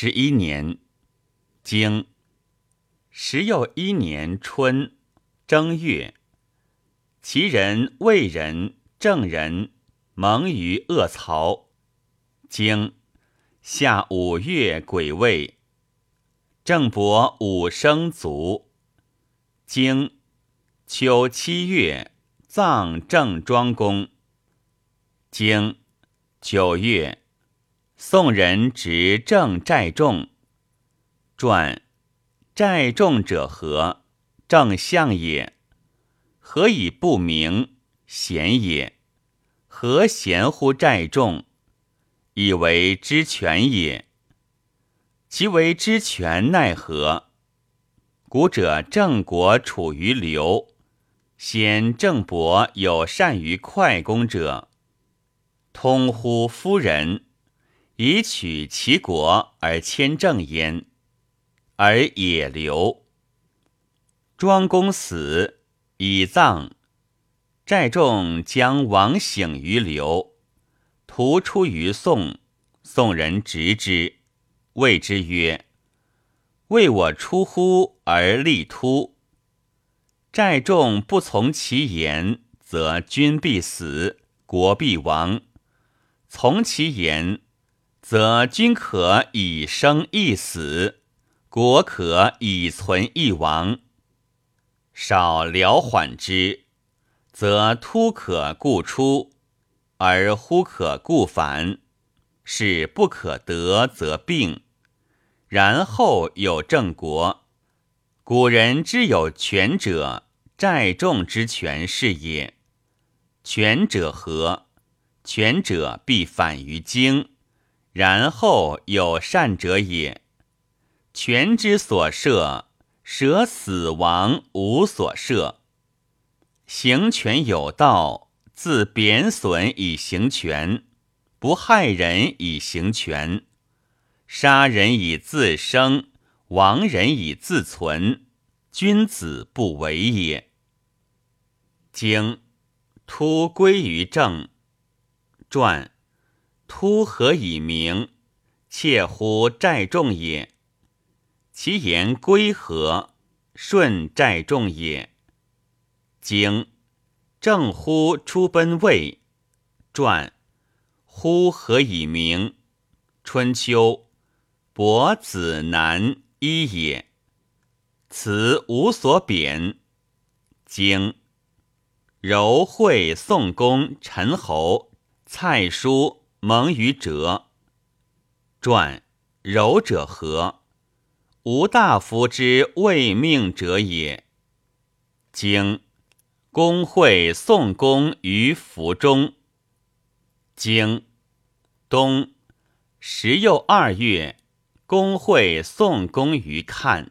十一年，经时又一年春正月，其人魏人郑人蒙于恶曹。经夏五月癸未，郑伯五生卒。经秋七月，葬郑庄公。经九月。宋人执郑寨众传，寨众者何？正相也。何以不明？贤也。何贤乎寨众？以为知权也。其为知权奈何？古者郑国处于流，先郑伯有善于快攻者，通乎夫人。以取其国而迁政焉，而也流。庄公死，以葬。寨众将王醒于流，徒出于宋。宋人执之，谓之曰：“为我出乎而立突。”寨众不从其言，则君必死，国必亡；从其言。则君可以生亦死，国可以存亦亡。少疗缓之，则突可固出，而忽可固反。是不可得，则病。然后有正国。古人之有权者，债众之权是也。权者何？权者必反于经。然后有善者也，权之所设，舍死亡无所设。行权有道，自贬损以行权，不害人以行权。杀人以自生，亡人以自存，君子不为也。经突归于正传。突何以明？窃乎寨众也。其言归何？顺寨众也。经正乎出奔魏。传乎何以明？春秋伯子南一也。此无所贬。经柔会宋公陈侯蔡叔。蒙于哲传，柔者何？吾大夫之未命者也。经公会宋公于府中。经冬十又二月，公会宋公于看。